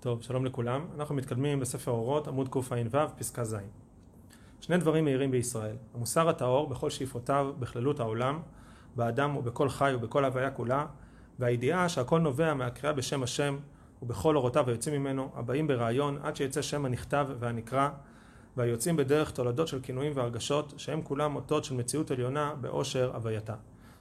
טוב, שלום לכולם. אנחנו מתקדמים בספר אורות, עמוד קע"ו, פסקה ז'. שני דברים מהירים בישראל. המוסר הטהור בכל שאיפותיו, בכללות העולם, באדם ובכל חי ובכל הוויה כולה, והידיעה שהכל נובע מהקריאה בשם השם ובכל אורותיו היוצאים ממנו, הבאים ברעיון עד שיצא שם הנכתב והנקרא, והיוצאים בדרך תולדות של כינויים והרגשות, שהם כולם אותות של מציאות עליונה באושר הווייתה.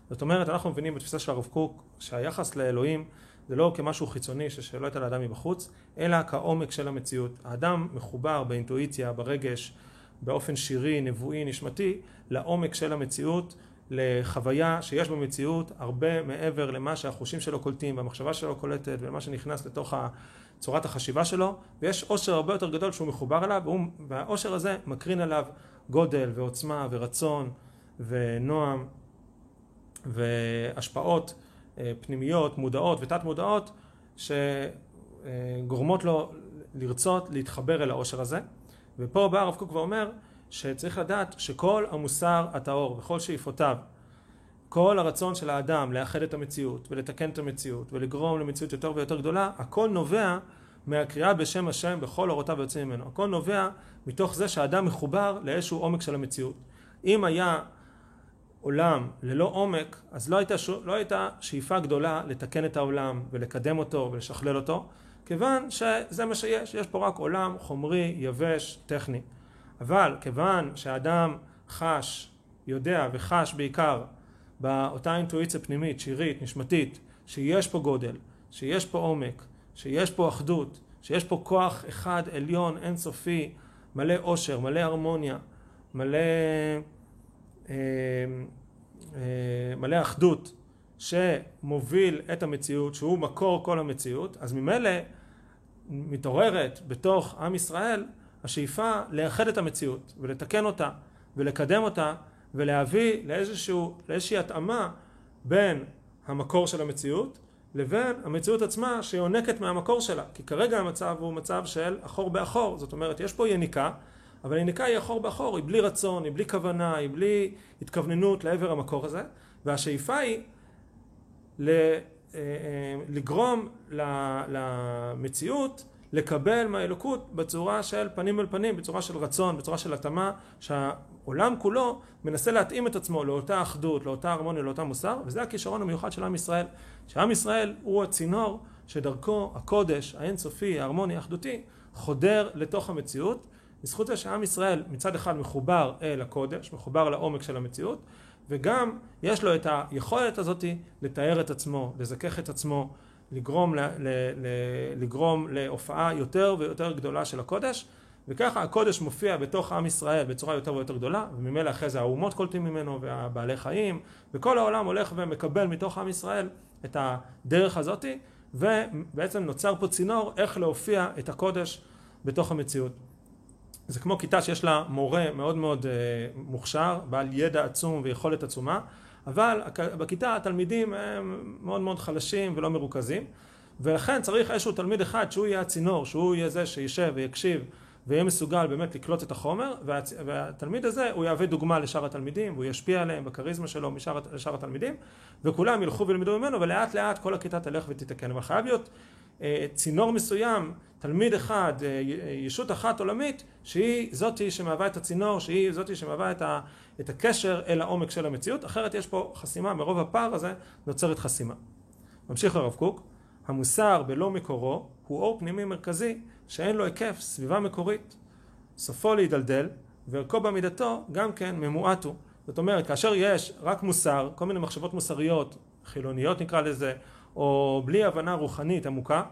זאת אומרת, אנחנו מבינים בתפיסה של הרב קוק שהיחס לאלוהים זה לא כמשהו חיצוני ששואלת על האדם מבחוץ, אלא כעומק של המציאות. האדם מחובר באינטואיציה, ברגש, באופן שירי, נבואי, נשמתי, לעומק של המציאות, לחוויה שיש במציאות הרבה מעבר למה שהחושים שלו קולטים והמחשבה שלו קולטת ולמה שנכנס לתוך צורת החשיבה שלו ויש עושר הרבה יותר גדול שהוא מחובר אליו והעושר הזה מקרין עליו גודל ועוצמה ורצון ונועם והשפעות פנימיות, מודעות ותת מודעות שגורמות לו לרצות להתחבר אל העושר הזה. ופה בא הרב קוק ואומר שצריך לדעת שכל המוסר הטהור וכל שאיפותיו כל הרצון של האדם לאחד את המציאות ולתקן את המציאות ולגרום למציאות יותר ויותר גדולה הכל נובע מהקריאה בשם השם בכל אורותיו ויוצאים ממנו. הכל נובע מתוך זה שהאדם מחובר לאיזשהו עומק של המציאות. אם היה עולם ללא עומק, אז לא הייתה, לא הייתה שאיפה גדולה לתקן את העולם ולקדם אותו ולשכלל אותו, כיוון שזה מה שיש, יש פה רק עולם חומרי, יבש, טכני. אבל כיוון שהאדם חש, יודע וחש בעיקר באותה אינטואיציה פנימית, שירית, נשמתית, שיש פה גודל, שיש פה עומק, שיש פה אחדות, שיש פה כוח אחד עליון, אינסופי, מלא עושר, מלא הרמוניה, מלא מלא אחדות שמוביל את המציאות, שהוא מקור כל המציאות, אז ממילא מתעוררת בתוך עם ישראל השאיפה לאחד את המציאות ולתקן אותה ולקדם אותה ולהביא לאיזשהו, לאיזושהי התאמה בין המקור של המציאות לבין המציאות עצמה שיונקת מהמקור שלה. כי כרגע המצב הוא מצב של אחור באחור. זאת אומרת יש פה יניקה אבל הניקה היא אחור באחור, היא בלי רצון, היא בלי כוונה, היא בלי התכווננות לעבר המקור הזה, והשאיפה היא אה, אה, לגרום למציאות לקבל מהאלוקות בצורה של פנים אל פנים, בצורה של רצון, בצורה של התאמה, שהעולם כולו מנסה להתאים את עצמו לאותה אחדות, לאותה הרמוניה, לאותה מוסר, וזה הכישרון המיוחד של עם ישראל, שעם ישראל הוא הצינור שדרכו הקודש, האינסופי, ההרמוני, האחדותי, חודר לתוך המציאות בזכות זה שעם ישראל מצד אחד מחובר אל הקודש, מחובר לעומק של המציאות, וגם יש לו את היכולת הזאת לתאר את עצמו, לזכך את עצמו, לגרום, ל, ל, ל, לגרום להופעה יותר ויותר גדולה של הקודש, וככה הקודש מופיע בתוך עם ישראל בצורה יותר ויותר גדולה, וממילא אחרי זה האומות קולטים ממנו והבעלי חיים, וכל העולם הולך ומקבל מתוך עם ישראל את הדרך הזאתי, ובעצם נוצר פה צינור איך להופיע את הקודש בתוך המציאות. זה כמו כיתה שיש לה מורה מאוד מאוד אה, מוכשר, בעל ידע עצום ויכולת עצומה, אבל בכיתה התלמידים הם מאוד מאוד חלשים ולא מרוכזים, ולכן צריך איזשהו תלמיד אחד שהוא יהיה הצינור, שהוא יהיה זה שישב ויקשיב ויהיה מסוגל באמת לקלוט את החומר, והצ... והתלמיד הזה הוא יהווה דוגמה לשאר התלמידים, והוא ישפיע עליהם בכריזמה שלו משאר לשאר התלמידים, וכולם ילכו וילמדו ממנו, ולאט לאט כל הכיתה תלך ותתקן. אבל חייב להיות צינור מסוים, תלמיד אחד, אה, ישות אחת עולמית, שהיא זאתי שמהווה את הצינור, שהיא זאתי שמהווה את, ה, את הקשר אל העומק של המציאות, אחרת יש פה חסימה, מרוב הפער הזה נוצרת חסימה. ממשיך הרב קוק, המוסר בלא מקורו הוא אור פנימי מרכזי שאין לו היקף, סביבה מקורית. סופו להידלדל וערכו במידתו גם כן ממועט הוא. זאת אומרת, כאשר יש רק מוסר, כל מיני מחשבות מוסריות, חילוניות נקרא לזה, או בלי הבנה רוחנית עמוקה,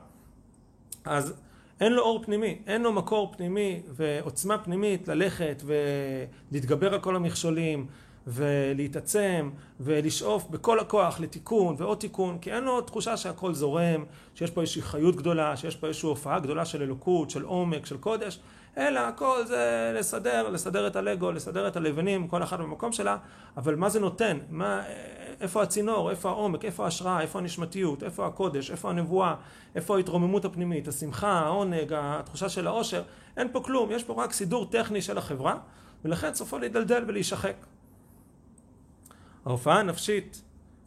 אז אין לו אור פנימי, אין לו מקור פנימי ועוצמה פנימית ללכת ולהתגבר על כל המכשולים ולהתעצם ולשאוף בכל הכוח לתיקון ועוד תיקון כי אין לו תחושה שהכל זורם, שיש פה איזושהי חיות גדולה, שיש פה איזושהי הופעה גדולה של אלוקות, של עומק, של קודש אלא הכל זה לסדר, לסדר את הלגו, לסדר את הלבנים, כל אחד במקום שלה אבל מה זה נותן? מה, איפה הצינור, איפה העומק, איפה ההשראה, איפה הנשמתיות, איפה הקודש, איפה הנבואה, איפה ההתרוממות הפנימית, השמחה, העונג, התחושה של העושר, אין פה כלום, יש פה רק סידור טכני של החברה, ולכן סופו להידלדל ולהישחק. ההופעה הנפשית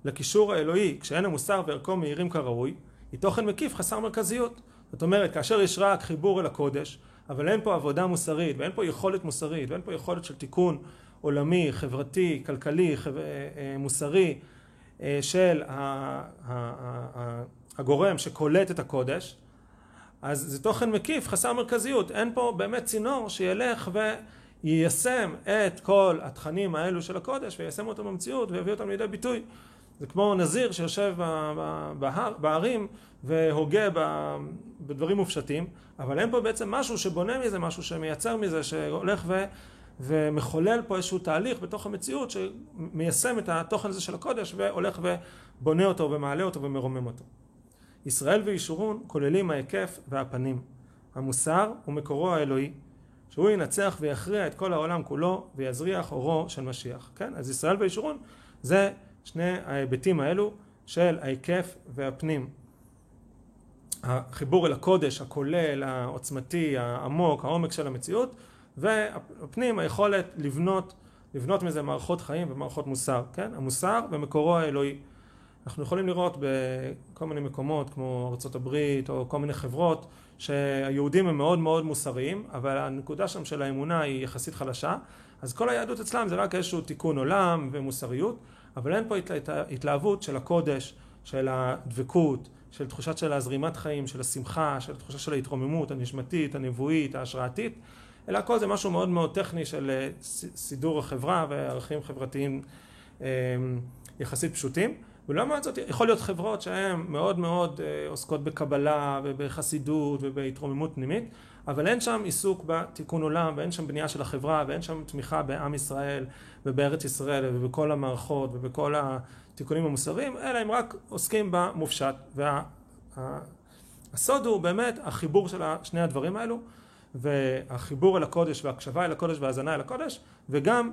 לקישור האלוהי, כשאין המוסר וערכו מהירים כראוי, היא תוכן מקיף חסר מרכזיות. זאת אומרת, כאשר יש רק חיבור אל הקודש, אבל אין פה עבודה מוסרית, ואין פה יכולת מוסרית, ואין פה יכולת של תיקון עולמי, חברתי, כלכלי, חב... אה, אה, מוסרי, אה, של הגורם שקולט את הקודש, אז זה תוכן מקיף, חסר מרכזיות, אין פה באמת צינור שילך ויישם את כל התכנים האלו של הקודש ויישם אותם במציאות ויביא אותם לידי ביטוי. זה כמו נזיר שיושב בהר, בערים והוגה בדברים מופשטים, אבל אין פה בעצם משהו שבונה מזה, משהו שמייצר מזה, שהולך ו... ומחולל פה איזשהו תהליך בתוך המציאות שמיישם את התוכן הזה של הקודש והולך ובונה אותו ומעלה אותו ומרומם אותו. ישראל וישורון כוללים ההיקף והפנים. המוסר הוא מקורו האלוהי, שהוא ינצח ויכריע את כל העולם כולו ויזריח אורו של משיח. כן? אז ישראל וישורון זה שני ההיבטים האלו של ההיקף והפנים. החיבור אל הקודש, הכולל, העוצמתי, העמוק, העומק של המציאות, והפנים, היכולת לבנות, לבנות מזה מערכות חיים ומערכות מוסר, כן? המוסר ומקורו האלוהי. אנחנו יכולים לראות בכל מיני מקומות כמו ארה"ב או כל מיני חברות שהיהודים הם מאוד מאוד מוסריים אבל הנקודה שם של האמונה היא יחסית חלשה אז כל היהדות אצלם זה רק איזשהו תיקון עולם ומוסריות אבל אין פה התלהבות של הקודש, של הדבקות, של תחושת של הזרימת חיים, של השמחה, של תחושה של ההתרוממות הנשמתית, הנבואית, ההשראתית אלא הכל זה משהו מאוד מאוד טכני של אה, סידור החברה וערכים חברתיים אה, יחסית פשוטים. ולעומת זאת יכול להיות חברות שהן מאוד מאוד אה, עוסקות בקבלה ובחסידות ובהתרוממות פנימית אבל אין שם עיסוק בתיקון עולם ואין שם בנייה של החברה ואין שם תמיכה בעם ישראל ובארץ ישראל ובכל המערכות ובכל התיקונים המוסריים אלא הם רק עוסקים במופשט. והסוד וה, הוא באמת החיבור של שני הדברים האלו והחיבור אל הקודש והקשבה אל הקודש והאזנה אל הקודש וגם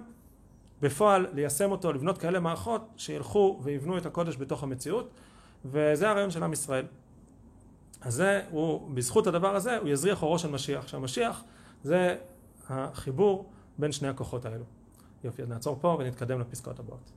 בפועל ליישם אותו, לבנות כאלה מערכות שילכו ויבנו את הקודש בתוך המציאות וזה הרעיון של עם ישראל. אז זה, הוא, בזכות הדבר הזה הוא יזריח אורו של משיח, שהמשיח זה החיבור בין שני הכוחות האלו. יופי, אז נעצור פה ונתקדם לפסקאות הבאות.